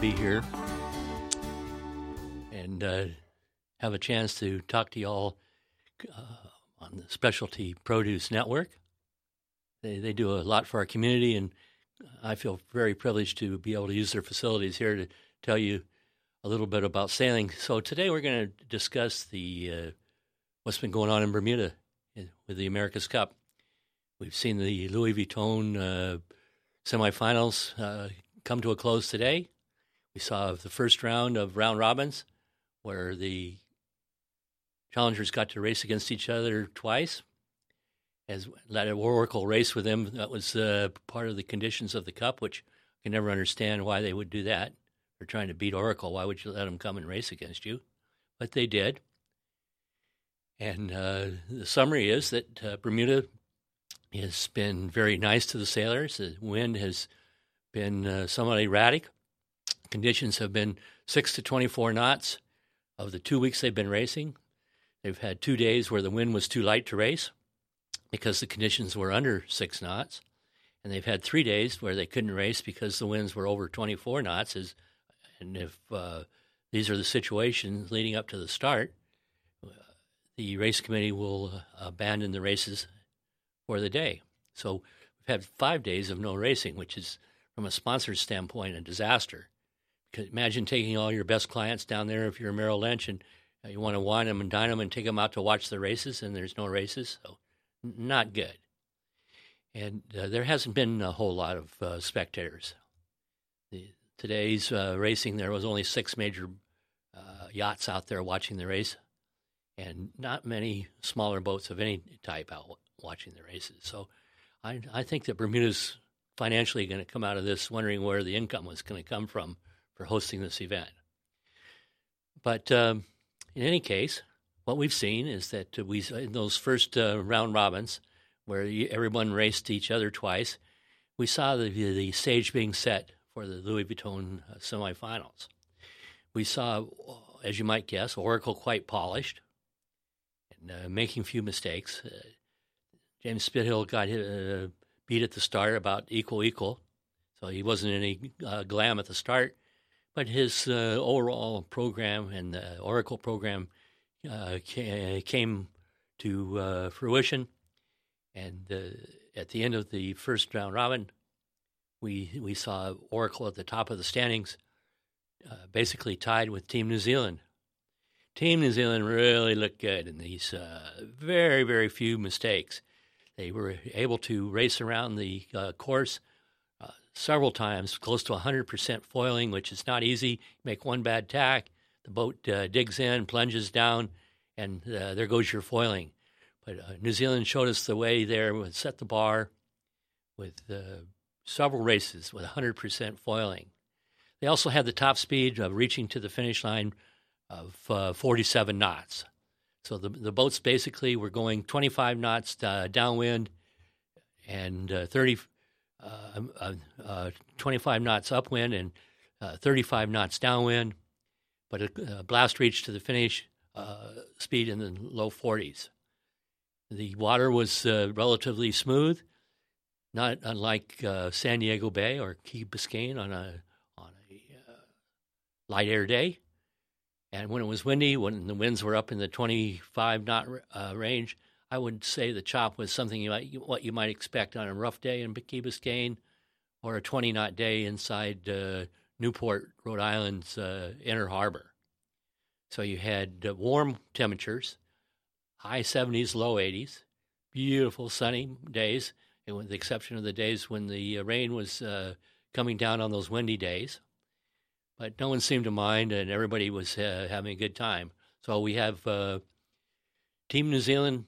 Be here and uh, have a chance to talk to you all uh, on the Specialty Produce Network. They, they do a lot for our community, and I feel very privileged to be able to use their facilities here to tell you a little bit about sailing. So today we're going to discuss the uh, what's been going on in Bermuda with the America's Cup. We've seen the Louis Vuitton uh, semifinals uh, come to a close today. We saw the first round of round robins where the challengers got to race against each other twice. As let a Oracle race with them, that was uh, part of the conditions of the cup, which I can never understand why they would do that. They're trying to beat Oracle. Why would you let them come and race against you? But they did. And uh, the summary is that uh, Bermuda has been very nice to the sailors. The wind has been uh, somewhat erratic. Conditions have been 6 to 24 knots of the two weeks they've been racing. They've had two days where the wind was too light to race because the conditions were under 6 knots. And they've had three days where they couldn't race because the winds were over 24 knots. As, and if uh, these are the situations leading up to the start, the race committee will abandon the races for the day. So we've had five days of no racing, which is, from a sponsor's standpoint, a disaster. Imagine taking all your best clients down there if you're Merrill Lynch and uh, you want to wine them and dine them and take them out to watch the races, and there's no races. So, not good. And uh, there hasn't been a whole lot of uh, spectators. The, today's uh, racing, there was only six major uh, yachts out there watching the race, and not many smaller boats of any type out watching the races. So I, I think that Bermuda's financially going to come out of this wondering where the income was going to come from for hosting this event. But um, in any case, what we've seen is that we in those first uh, round robins, where everyone raced each other twice, we saw the, the stage being set for the Louis Vuitton uh, semifinals. We saw, as you might guess, Oracle quite polished and uh, making few mistakes. Uh, James Spithill got uh, beat at the start about equal equal, so he wasn't any uh, glam at the start. But his uh, overall program and the Oracle program uh, came to uh, fruition, and at the end of the first round robin, we we saw Oracle at the top of the standings, uh, basically tied with Team New Zealand. Team New Zealand really looked good in these uh, very very few mistakes. They were able to race around the uh, course uh, several times, close to 100% foiling, which is not easy. Make one bad tack, the boat uh, digs in, plunges down, and uh, there goes your foiling. But uh, New Zealand showed us the way there, and set the bar with uh, several races with 100% foiling. They also had the top speed of reaching to the finish line of 47 knots. So the the boats basically were going 25 knots uh, downwind and uh, 30, uh, uh, uh Uh, um, uh, uh, 25 knots upwind and uh, 35 knots downwind, but a, blast reached to the finish speed in the low 40s. The water was relatively smooth, not unlike San Diego Bay or Key Biscayne on a on a light air day. And when it was windy, when the winds were up in the 25 knot uh, range, I would say the chop was something you might, what you might expect on a rough day in Key Biscayne or a 20 knot day inside uh, Newport, Rhode Island's uh, inner harbor. So you had uh, warm temperatures, high 70s, low 80s, beautiful sunny days, and with the exception of the days when the uh, rain was uh, coming down on those windy days. But no one seemed to mind, and everybody was uh, having a good time. So we have Team New Zealand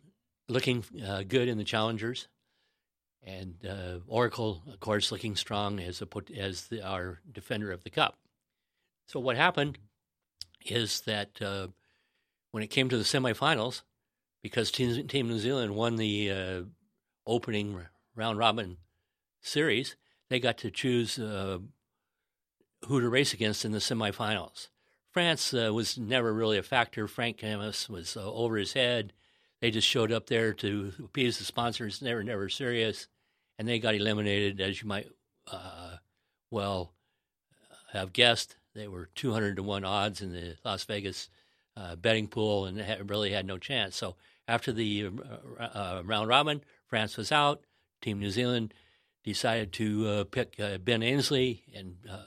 looking uh, good in the challengers, and uh, Oracle, of course, looking strong as a, as the, our defender of the cup. So what happened is that uh, when it came to the semifinals, because Team, Team New Zealand won the opening round robin series, they got to choose uh, who to race against in the semifinals. France uh, was never really a factor. Franck Cammas was uh, over his head. They just showed up there to appease the sponsors. They were never serious, and they got eliminated, as you might uh, well have guessed. They were 200 to 1 odds in the Las Vegas uh, betting pool and really had no chance. So after the uh, uh, round robin, France was out. Team New Zealand decided to uh, pick uh, Ben Ainslie and uh,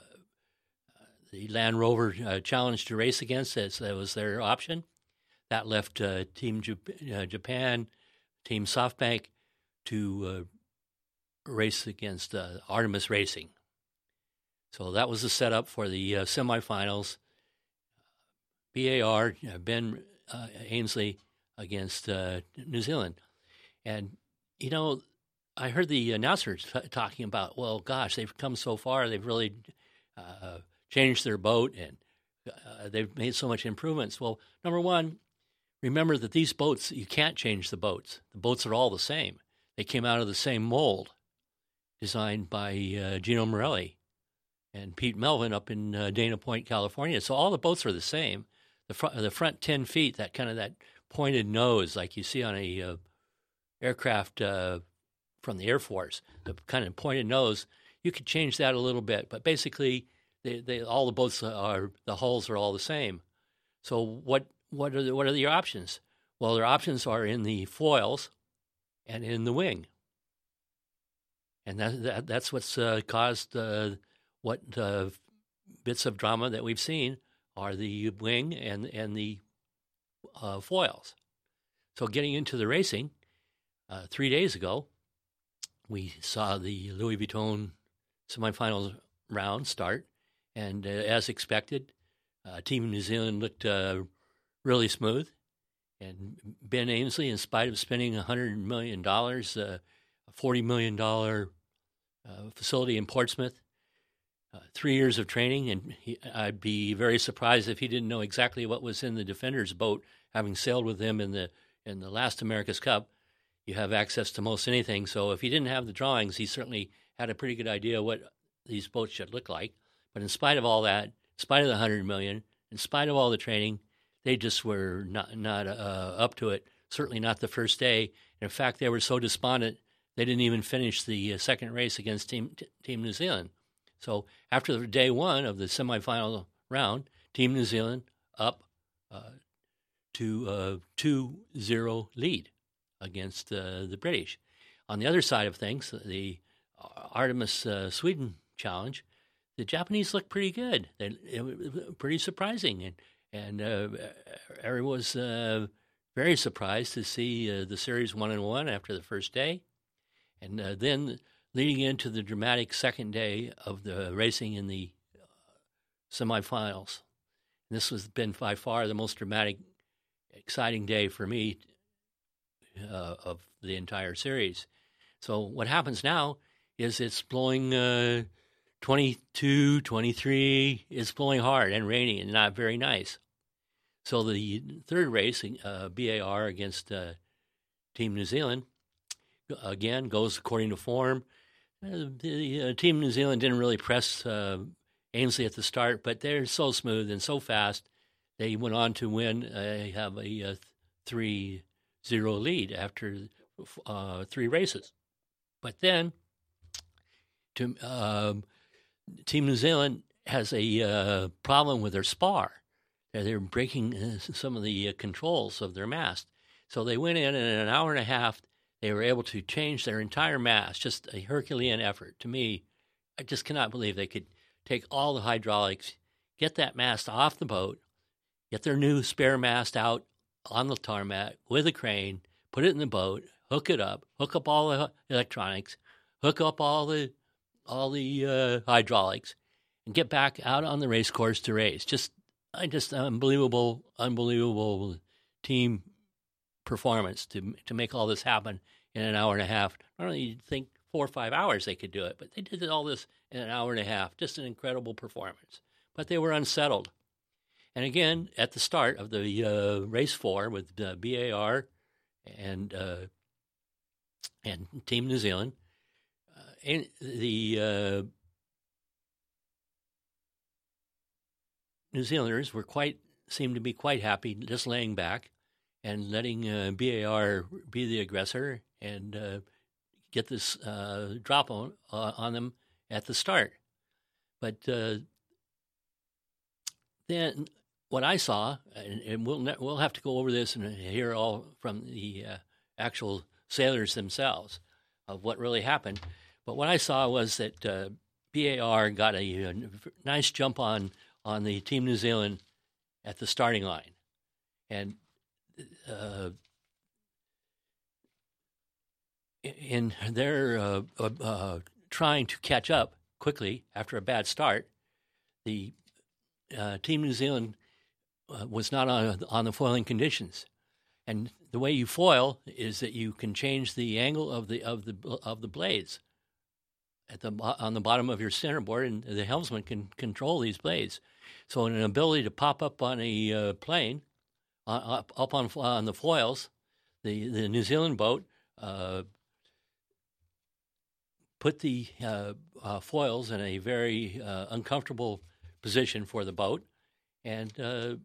the Land Rover challenge to race against. That was their option. That left Team Japan, Team SoftBank to race against Artemis Racing. So that was the setup for the uh, semifinals. BAR, uh, Ben uh, Ainslie against uh, New Zealand. And, you know, I heard the announcers t- talking about, well, gosh, they've come so far. They've really uh, changed their boat and uh, they've made so much improvements. Well, number one, remember that these boats, you can't change the boats. The boats are all the same. They came out of the same mold designed by Gino Morelli and Pete Melvin up in uh, Dana Point, California. So all the boats are the same. The front, the front ten feet, that kind of that pointed nose, like you see on a uh, aircraft uh, from the Air Force, the kind of pointed nose. You could change that a little bit, but basically, they, they all the boats are the hulls are all the same. So what what are the, what are your options? Well, their options are in the foils and in the wing, and that, that that's what's uh, caused uh, what uh, bits of drama that we've seen are the wing and and the uh, foils. So getting into the racing, uh, three days ago, we saw the Louis Vuitton semifinals round start, and uh, as expected, Team New Zealand looked really smooth. And Ben Ainslie, in spite of spending $100 million, a $40 million facility in Portsmouth, uh, three years of training, and he, I'd be very surprised if he didn't know exactly what was in the defender's boat, having sailed with them in the in the last America's Cup. You have access to most anything, so if he didn't have the drawings, he certainly had a pretty good idea what these boats should look like. But in spite of all that, in spite of the hundred million, in spite of all the training, they just were not not uh, up to it. Certainly not the first day. in fact, they were so despondent they didn't even finish the uh, second race against Team Team New Zealand. So after day one of the semifinal round, Team New Zealand up uh, to a 2 0 lead against uh, the British. On the other side of things, the Artemis uh, Sweden challenge, the Japanese looked pretty good. They, it pretty surprising. And, and uh, everyone was uh, very surprised to see uh, the series one and one after the first day. And then leading into the dramatic second day of the racing in the uh, semifinals. And this has been by far the most dramatic, exciting day for me uh, of the entire series. So what happens now is it's blowing uh, 22, 23. It's blowing hard and rainy and not very nice. So the third race, uh, BAR against uh, Team New Zealand, again goes according to form. Uh, the uh, team New Zealand didn't really press uh, Ainslie at the start, but they're so smooth and so fast. They went on to win, uh, have a, a 3 0 lead after three races. But then, to, um, Team New Zealand has a problem with their spar. Uh, They're breaking uh, some of the uh, controls of their mast. So they went in, and in an hour and a half, they were able to change their entire mast, just a Herculean effort. To me, I just cannot believe they could take all the hydraulics, get that mast off the boat, get their new spare mast out on the tarmac with a crane, put it in the boat, hook it up, hook up all the electronics, hook up all the all the uh, hydraulics, and get back out on the race course to race. Just, I just unbelievable, unbelievable team performance to to make all this happen in an hour and a half. Normally, you'd think four or five hours they could do it, but they did all this in an hour and a half. Just an incredible performance. But they were unsettled. And again, at the start of the uh, race four with uh, BAR and uh, and Team New Zealand, uh, and the New Zealanders were quite seemed to be quite happy, just laying back and letting uh, BAR be the aggressor and uh, get this uh, drop on uh, on them at the start. But uh, then what I saw, and, and, we'll we'll have to go over this and hear all from the uh, actual sailors themselves of what really happened. But what I saw was that BAR got a, a nice jump on on the Team New Zealand at the starting line, and uh, in their uh, uh, uh, trying to catch up quickly after a bad start, the uh, Team New Zealand uh, was not on on the foiling conditions, and the way you foil is that you can change the angle of the of the of the blades at the on the bottom of your centerboard, and the helmsman can control these blades. So, an ability to pop up on a plane up, up on on the foils, the the New Zealand boat uh, put the uh, uh, foils in a very uh, uncomfortable position for the boat, and uh,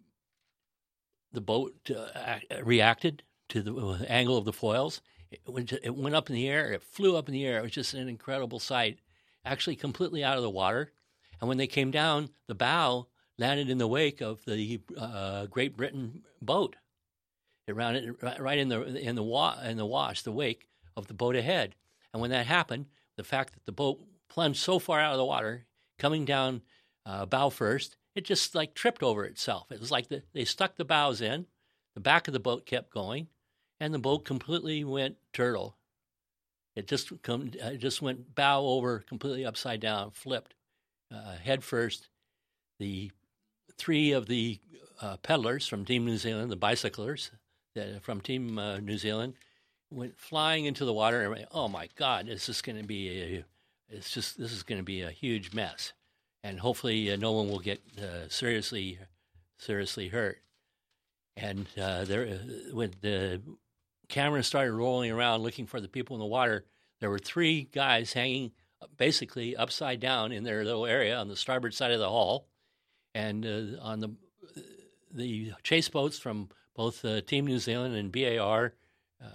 the boat uh, reacted to the angle of the foils. It went, it went up in the air. It flew up in the air. It was just an incredible sight. Actually, completely out of the water. And when they came down, the bow landed in the wake of the uh, Great Britain boat. It ran right in the in the wa- in the wash, the wake of the boat ahead. And when that happened, the fact that the boat plunged so far out of the water, coming down uh, bow first, it just like tripped over itself. It was like the, they stuck the bows in, the back of the boat kept going, and the boat completely went turtle. It just come, it just went bow over, completely upside down, flipped uh, head first. The three of the uh, peddlers from Team New Zealand, the bicyclers that, from Team uh, New Zealand, went flying into the water. And oh my God, this is going to be a, it's just this is going to be a huge mess, and hopefully uh, no one will get uh, seriously seriously hurt. And uh, there, uh, when the camera started rolling around looking for the people in the water, there were three guys hanging basically upside down in their little area on the starboard side of the hull and uh, on the the chase boats from both uh, Team New Zealand and BAR uh,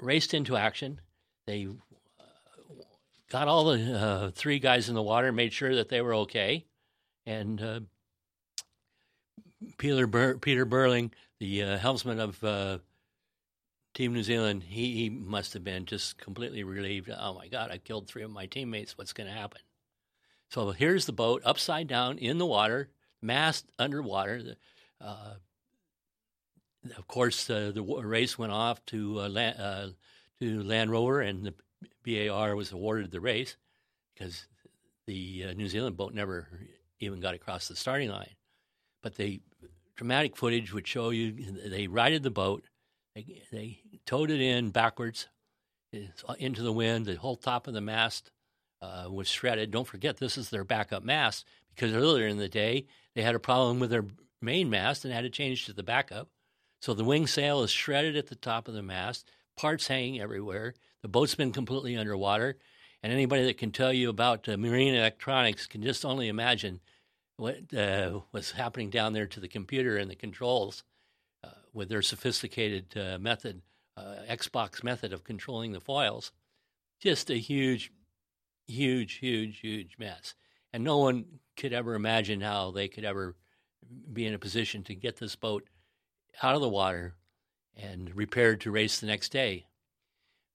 raced into action. They uh, got all the uh, three guys in the water, made sure that they were okay, and Peter Bur- Peter Burling, the helmsman of Team New Zealand, he, he must have been just completely relieved. Oh my God, I killed three of my teammates. What's going to happen? So here's the boat upside down in the water, mast underwater. Uh, of course, uh, the race went off to uh, Land, uh, to Land Rover, and the BAR was awarded the race because the uh, New Zealand boat never even got across the starting line. But the dramatic footage would show you they righted the boat, they, they towed it in backwards into the wind, the whole top of the mast uh, was shredded. Don't forget, this is their backup mast because earlier in the day they had a problem with their main mast and had to change to the backup. So the wing sail is shredded at the top of the mast, parts hanging everywhere. The boat's been completely underwater. And anybody that can tell you about uh, marine electronics can just only imagine what uh, was happening down there to the computer and the controls uh, with their sophisticated uh, method, uh, Xbox method of controlling the foils. Just a huge huge, huge, huge mess. And no one could ever imagine how they could ever be in a position to get this boat out of the water and repaired to race the next day.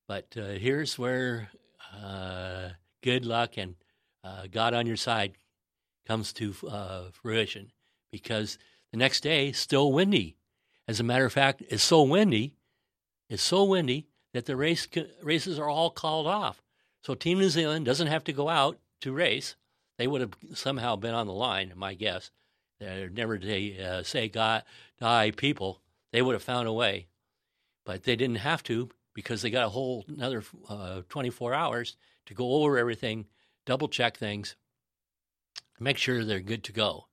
But uh, here's where uh, good luck and uh, God on your side comes to uh, fruition because the next day still windy. As a matter of fact, it's so windy, it's so windy that the race races are all called off. So Team New Zealand doesn't have to go out to race. They would have somehow been on the line, my guess. They're never they uh, say God, die people. They would have found a way, but they didn't have to because they got a whole another uh, 24 hours to go over everything, double check things, make sure they're good to go.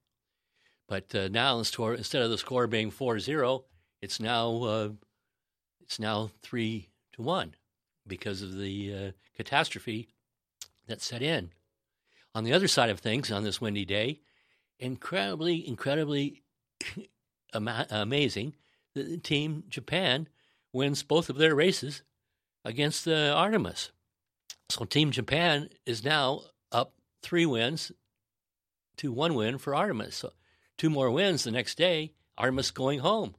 But uh, now instead of the score being 4-0, it's now uh, it's now three to one because of the uh, catastrophe that set in. On the other side of things, on this windy day, incredibly, incredibly amazing, the team Japan wins both of their races against the Artemis. So Team Japan is now up three wins to one win for Artemis. So two more wins the next day, Artemis going home.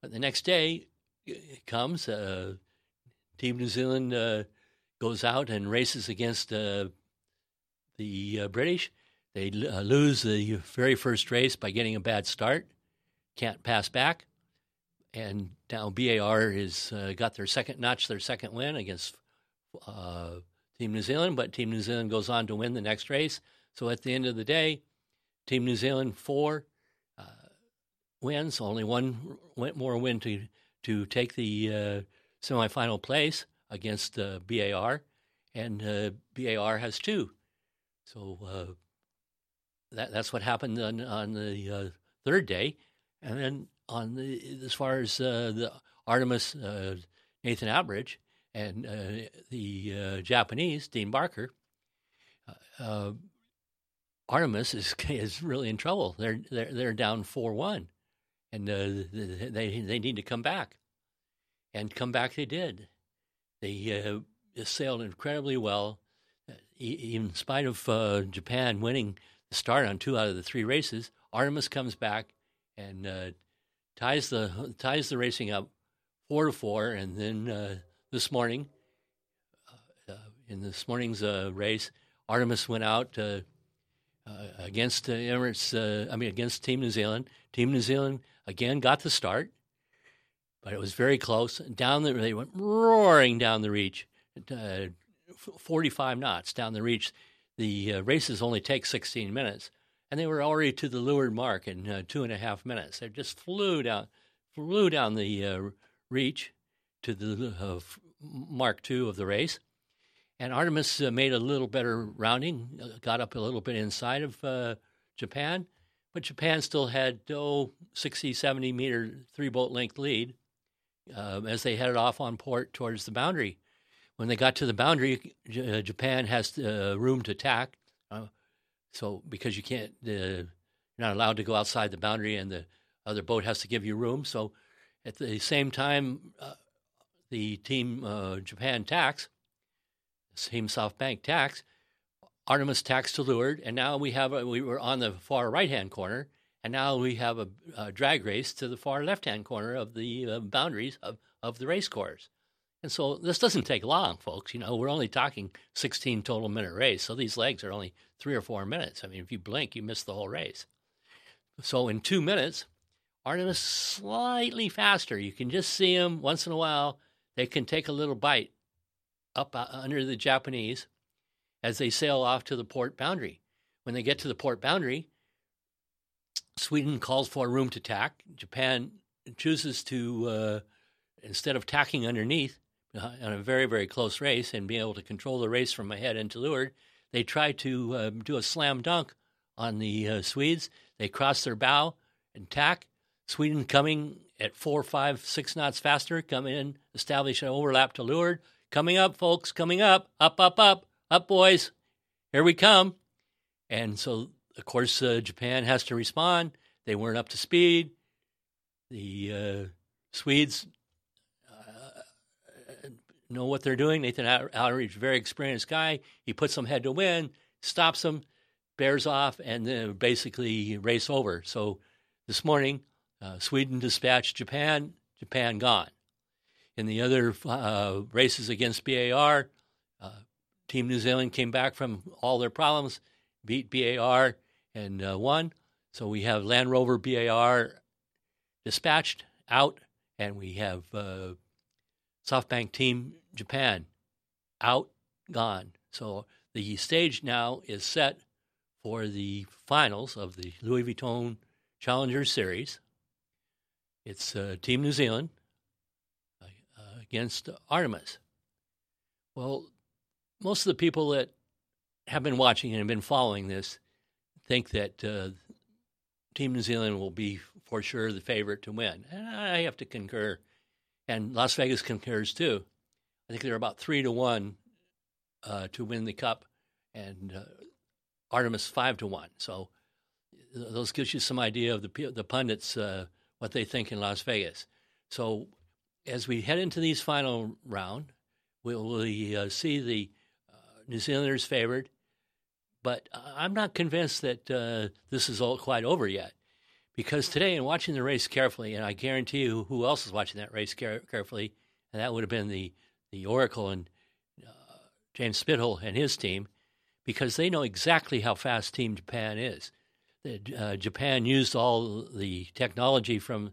But the next day comes, uh, Team New Zealand uh, goes out and races against uh, the uh, British. They uh, lose the very first race by getting a bad start, can't pass back. And now BAR has uh, got their second notch, their second win against Team New Zealand, but Team New Zealand goes on to win the next race. So at the end of the day, Team New Zealand four uh, wins, only one more win to to take the uh, semifinal place against uh, BAR, and uh, BAR has two. So uh, that that's what happened on, on the uh, third day, and then on the as far as the Artemis Nathan Outteridge and the Japanese Dean Barker. Artemis is is really in trouble. They're they're they're down four one, and uh, they they need to come back, and come back they did. They uh, sailed incredibly well, in spite of uh, Japan winning the start on two out of the three races. Artemis comes back and uh, ties the ties the racing up four to four, and then uh, this morning, uh, in this morning's race, Artemis went out uh, against uh, Emirates. Uh, I mean, against Team New Zealand. Team New Zealand again got the start, but it was very close. Down the they went roaring down the reach, uh, 45 knots down the reach. The uh, races only take 16 minutes, and they were already to the leeward mark in two and a half minutes. They just flew down, flew down the reach to the mark two of the race and Artemis uh, made a little better rounding, uh, got up a little bit inside of uh, Japan, but Japan still had, oh, 60, 70 meter three boat length lead um, as they headed off on port towards the boundary. When they got to the boundary, J- uh, Japan has uh, room to tack. Uh, so, because you can't, you're not allowed to go outside the boundary, and the other boat has to give you room. So, at the same time, the team Japan tacks same South Bank tacks, Artemis tacks to leeward, and now we have a, we were on the far right hand corner, and now we have a, a, drag race to the far left hand corner of the uh, boundaries of, of the race course. And so this doesn't take long, folks. You know, we're only talking 16 total minute race, so these legs are only three or four minutes. I mean, if you blink, you miss the whole race. So in two minutes, Artemis slightly faster. You can just see them once in a while. They can take a little bite up uh, under the Japanese as they sail off to the port boundary. When they get to the port boundary, Sweden calls for room to tack. Japan chooses to, uh, instead of tacking underneath uh, on a very, very close race and being able to control the race from ahead and to leeward, they try to uh, do a slam dunk on the uh, Swedes. They cross their bow and tack. Sweden coming at four, five, six knots faster, come in, establish an overlap to leeward, Coming up, folks, coming up. Up, up, up, up, boys. Here we come. And so, of course, uh, Japan has to respond. They weren't up to speed. The uh, Swedes uh, know what they're doing. Nathan Outteridge, very experienced guy. He puts them head to wind, stops them, bears off, and then basically race over. So this morning, uh, Sweden dispatched Japan. Japan gone. In the other uh, races against BAR, uh, Team New Zealand came back from all their problems, beat BAR, and uh, won. So we have Land Rover BAR dispatched out, and we have uh, SoftBank Team Japan out, gone. So the stage now is set for the finals of the Louis Vuitton Challenger Series. It's uh, Team New Zealand against Artemis. Well, most of the people that have been watching and have been following this think that uh, Team New Zealand will be for sure the favorite to win. And I have to concur. And Las Vegas concurs too. I think they're about three to one uh, to win the cup, and uh, Artemis five to one. So those gives you some idea of the the pundits uh, what they think in Las Vegas. So as we head into these final round, we'll, we uh, see the uh, New Zealanders favored, but I'm not convinced that uh, this is all quite over yet. Because today, in watching the race carefully, and I guarantee you who else is watching that race care- carefully, and that would have been the, the Oracle and uh, James Spithill and his team, because they know exactly how fast Team Japan is. Uh, Japan used all the technology from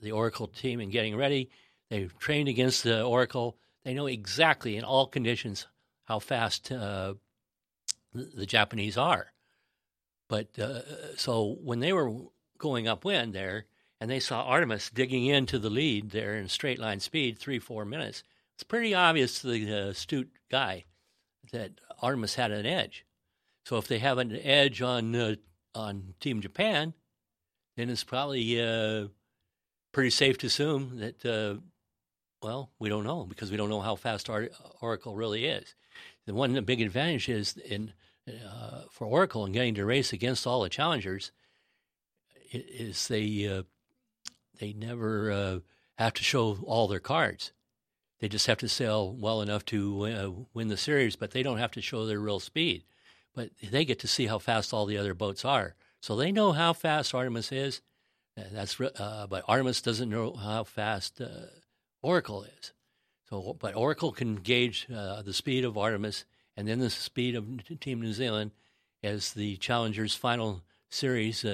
the Oracle team in getting ready. They've trained against the Oracle. They know exactly in all conditions how fast uh, the Japanese are. But uh, so when they were going upwind there, and they saw Artemis digging into the lead there in straight line speed, three, four minutes. It's pretty obvious to the uh, astute guy that Artemis had an edge. So if they have an edge on uh, on Team Japan, then it's probably uh, pretty safe to assume that. Uh, well, we don't know because we don't know how fast Oracle really is. The one the big advantage is in uh, for Oracle in getting to race against all the challengers is they uh, they never uh, have to show all their cards. They just have to sail well enough to uh, win the series, but they don't have to show their real speed. But they get to see how fast all the other boats are, so they know how fast Artemis is. That's uh, but Artemis doesn't know how fast uh, Oracle is. So, but Oracle can gauge uh, the speed of Artemis and then the speed of Team New Zealand as the Challengers final series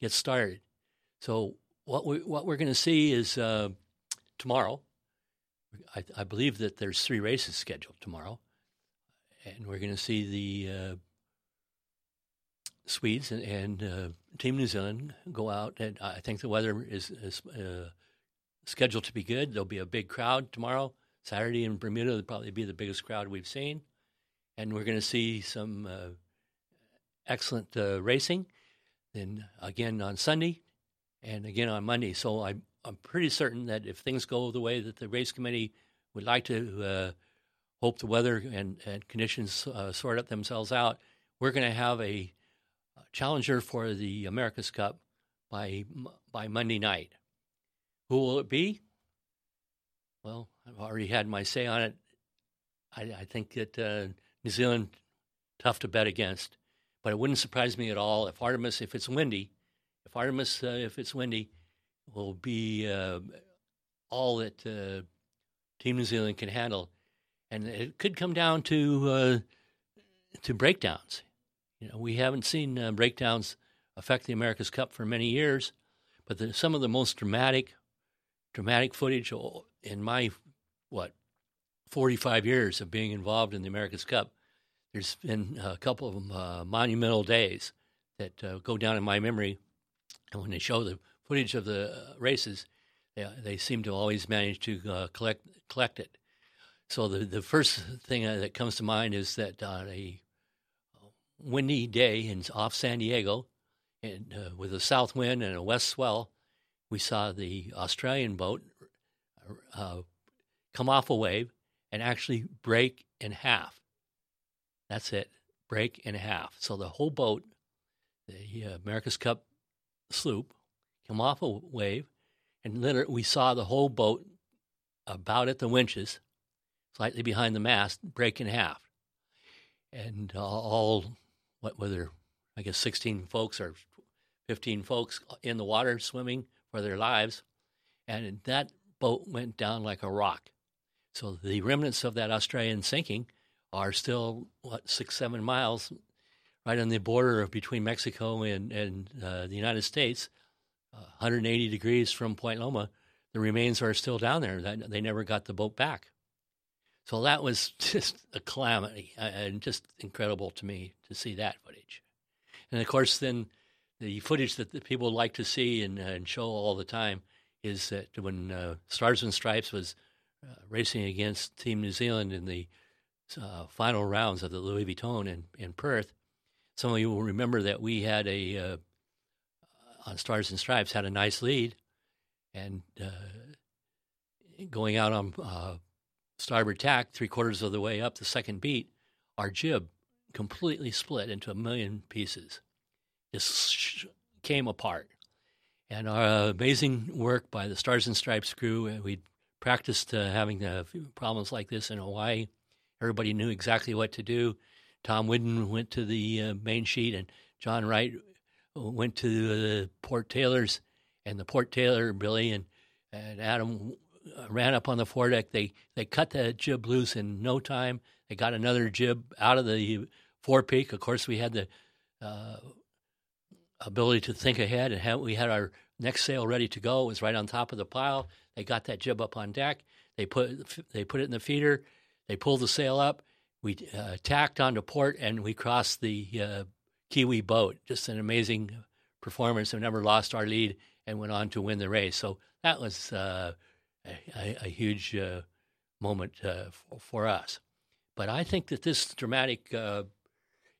gets started. So what we what we're going to see is uh, tomorrow. I, I, believe that there's three races scheduled tomorrow, and we're going to see the uh, Swedes and, and uh, Team New Zealand go out. And I think the weather is, is uh, scheduled to be good. There'll be a big crowd tomorrow. Saturday in Bermuda will probably be the biggest crowd we've seen, and we're going to see some uh, excellent uh, racing then again on Sunday, and again on Monday. So I'm I'm pretty certain that if things go the way that the race committee would like to, uh, hope the weather and, and conditions uh, sort up themselves out, we're going to have a challenger for the America's Cup by by Monday night. Who will it be? Well, I've already had my say on it. I, I think that uh, New Zealand tough to bet against. But it wouldn't surprise me at all if Artemis, if it's windy, if Artemis, uh, if it's windy, will be uh, all that uh, Team New Zealand can handle, and it could come down to uh, to breakdowns. You know, we haven't seen uh, breakdowns affect the America's Cup for many years, but the, some of the most dramatic, dramatic footage in my what 45 years of being involved in the America's Cup there's been a couple of uh, monumental days that uh, go down in my memory. And when they show the footage of the uh, races, they, they seem to always manage to uh, collect collect it. So the the first thing uh, that comes to mind is that on a windy day in off San Diego, and uh, with a south wind and a west swell, we saw the Australian boat come off a wave and actually break in half. That's it. Break in half. So the whole boat, the uh, America's Cup sloop, came off a wave, and literally we saw the whole boat about at the winches, slightly behind the mast, break in half. And uh, all, what whether I guess 16 folks or 15 folks in the water swimming for their lives, and that boat went down like a rock. So the remnants of that Australian sinking are still what six seven miles right on the border between Mexico and and uh, the United States, uh, 180 degrees from Point Loma. the remains are still down there. That they never got the boat back. So that was just a calamity and just incredible to me to see that footage. And of course, then the footage that the people like to see and, and show all the time is that when uh, Stars and Stripes was uh, racing against Team New Zealand in the uh, final rounds of the Louis Vuitton in, in Perth, some of you will remember that we had a uh, on Stars and Stripes had a nice lead, and uh, going out on uh, starboard tack, three quarters of the way up the second beat, our jib completely split into a million pieces. Just came apart. And our amazing work by the Stars and Stripes crew, uh, we practiced uh, having uh, problems like this in Hawaii. Everybody knew exactly what to do. Tom Whidden went to the uh, main sheet, and John Wright went to the Port Tailors, and the Port Tailor Billy and and Adam uh, ran up on the foredeck. They they cut the jib loose in no time. They got another jib out of the forepeak. Of course, we had the uh, ability to think ahead, and have, we had our next sail ready to go. It was right on top of the pile. They got that jib up on deck. They put they put it in the feeder. They pulled the sail up. We uh, tacked onto port, and we crossed the uh, Kiwi boat. Just an amazing performance. We never lost our lead and went on to win the race. So that was uh, a, a, huge uh, moment uh, for, for, us. But I think that this dramatic uh,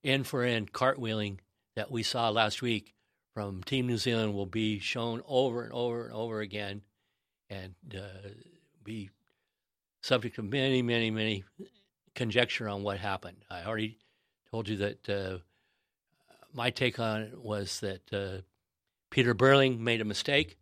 end for end cartwheeling that we saw last week from Team New Zealand will be shown over and over and over again and uh, be subject to many, many, many conjecture on what happened. I already told you that uh, my take on it was that uh, Peter Burling made a mistake.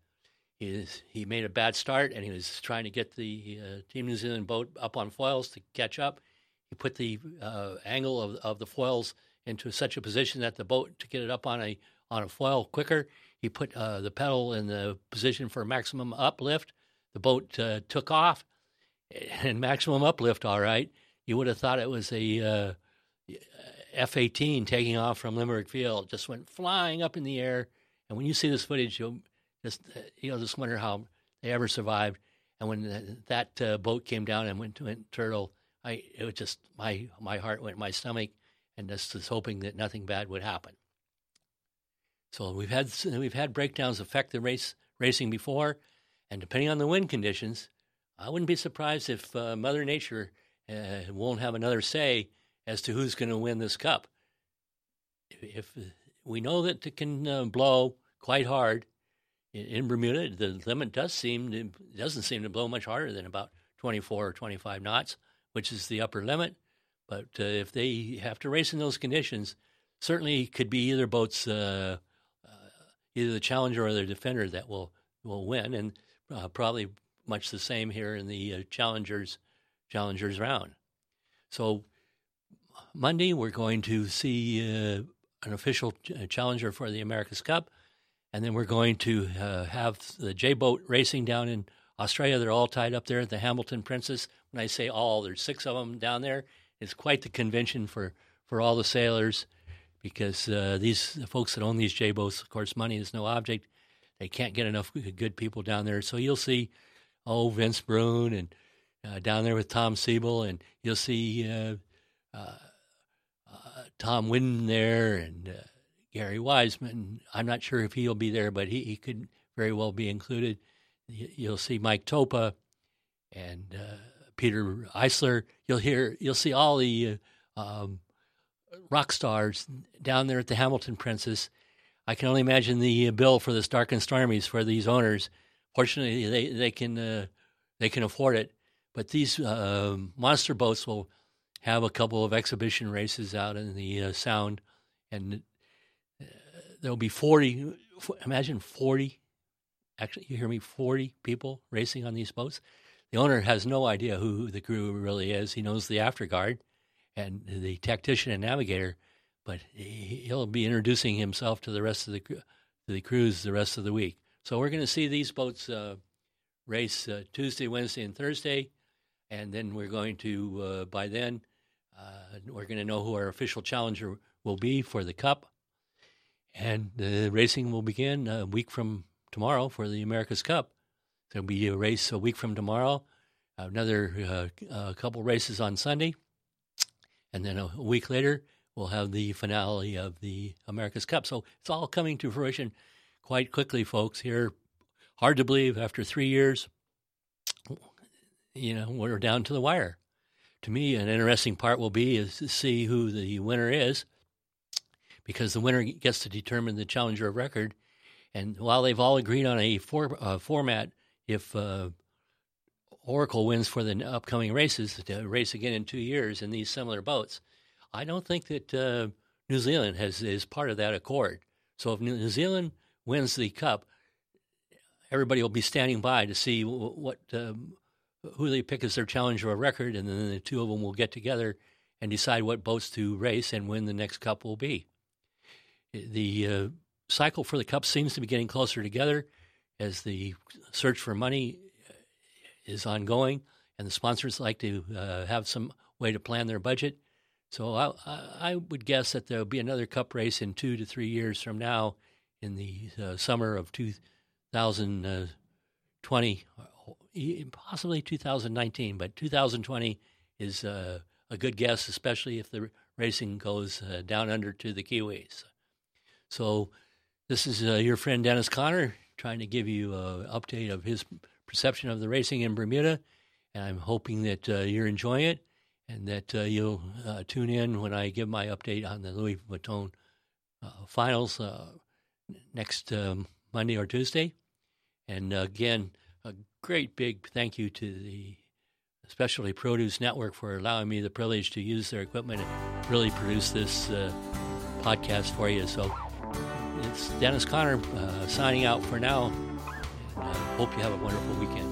He, is, he made a bad start, and he was trying to get the uh, Team New Zealand boat up on foils to catch up. He put the uh, angle of, of the foils into such a position that the boat to get it up on a on a foil quicker. He put uh, the pedal in the position for maximum uplift. The boat uh, took off, and maximum uplift. All right, you would have thought it was a uh, F 18 taking off from Lindbergh Field just went flying up in the air. And when you see this footage, you'll just, you'll just wonder how they ever survived. And when that uh, boat came down and went to went turtle, I it was just my my heart went my stomach, and just hoping that nothing bad would happen. So we've had we've had breakdowns affect the race racing before, and depending on the wind conditions, I wouldn't be surprised if uh, Mother Nature uh, won't have another say as to who's going to win this cup. If, we know that it can uh, blow quite hard in, in, Bermuda, the limit does seem to, doesn't seem to blow much harder than about 24 or 25 knots, which is the upper limit. But uh, if they have to race in those conditions, certainly could be either boats, uh, uh either the challenger or the defender that will will win, and uh, probably much the same here in the uh, challengers challengers round. So Monday, we're going to see uh, an official ch- challenger for the America's Cup, and then we're going to have the J boat racing down in Australia. They're all tied up there at the Hamilton Princess. When I say all, there's six of them down there. It's quite the convention for, for all the sailors because uh, these the folks that own these J boats, of course, money is no object. They can't get enough good people down there. So you'll see, oh, Vince Brun and uh, down there with Tom Siebel, and you'll see uh, uh Tom Whidden there and uh, Gary Wiseman. I'm not sure if he'll be there, but he, he could very well be included. You'll see Mike Toppa and uh, Peter Isler. You'll hear, you'll see all the uh, um, rock stars down there at the Hamilton Princess. I can only imagine the uh, bill for this Dark and Stormies for these owners. Fortunately, they they can uh, they can afford it, but these uh, monster boats will have a couple of exhibition races out in the uh, Sound, and uh, there'll be 40, imagine 40, actually, you hear me, 40 people racing on these boats. The owner has no idea who the crew really is. He knows the afterguard and the tactician and navigator, but he'll be introducing himself to the rest of the to the crews the rest of the week. So we're going to see these boats uh, race uh, Tuesday, Wednesday, and Thursday, and then we're going to uh, by then uh, we're going to know who our official challenger will be for the Cup. And the racing will begin a week from tomorrow for the America's Cup. There'll be a race a week from tomorrow, another uh, couple races on Sunday, and then a week later we'll have the finale of the America's Cup. So it's all coming to fruition quite quickly, folks. Here, hard to believe after three years, you know, we're down to the wire. To me, an interesting part will be is to see who the winner is, because the winner gets to determine the challenger of record. And while they've all agreed on a for, uh, format, if uh, Oracle wins for the upcoming races, to race again in two years in these similar boats, I don't think that uh, New Zealand has is part of that accord. So if New Zealand wins the cup, everybody will be standing by to see what um, who they pick as their challenger of record, and then the two of them will get together and decide what boats to race and when the next cup will be. The uh, cycle for the cup seems to be getting closer together as the search for money uh, is ongoing, and the sponsors like to uh, have some way to plan their budget. So I, I would guess that there'll be another cup race in two to three years from now, in the uh, summer of 2020, possibly 2019, but 2020 is uh, a good guess, especially if the racing goes uh, down under to the Kiwis. So this is uh, your friend Dennis Conner trying to give you an update of his perception of the racing in Bermuda, and I'm hoping that uh, you're enjoying it and that uh, you'll uh, tune in when I give my update on the Louis Vuitton uh, finals uh, next um, Monday or Tuesday. And again, a great big thank you to the Specialty Produce Network for allowing me the privilege to use their equipment and really produce this uh, podcast for you. So it's Dennis Conner uh, signing out for now. And I hope you have a wonderful weekend.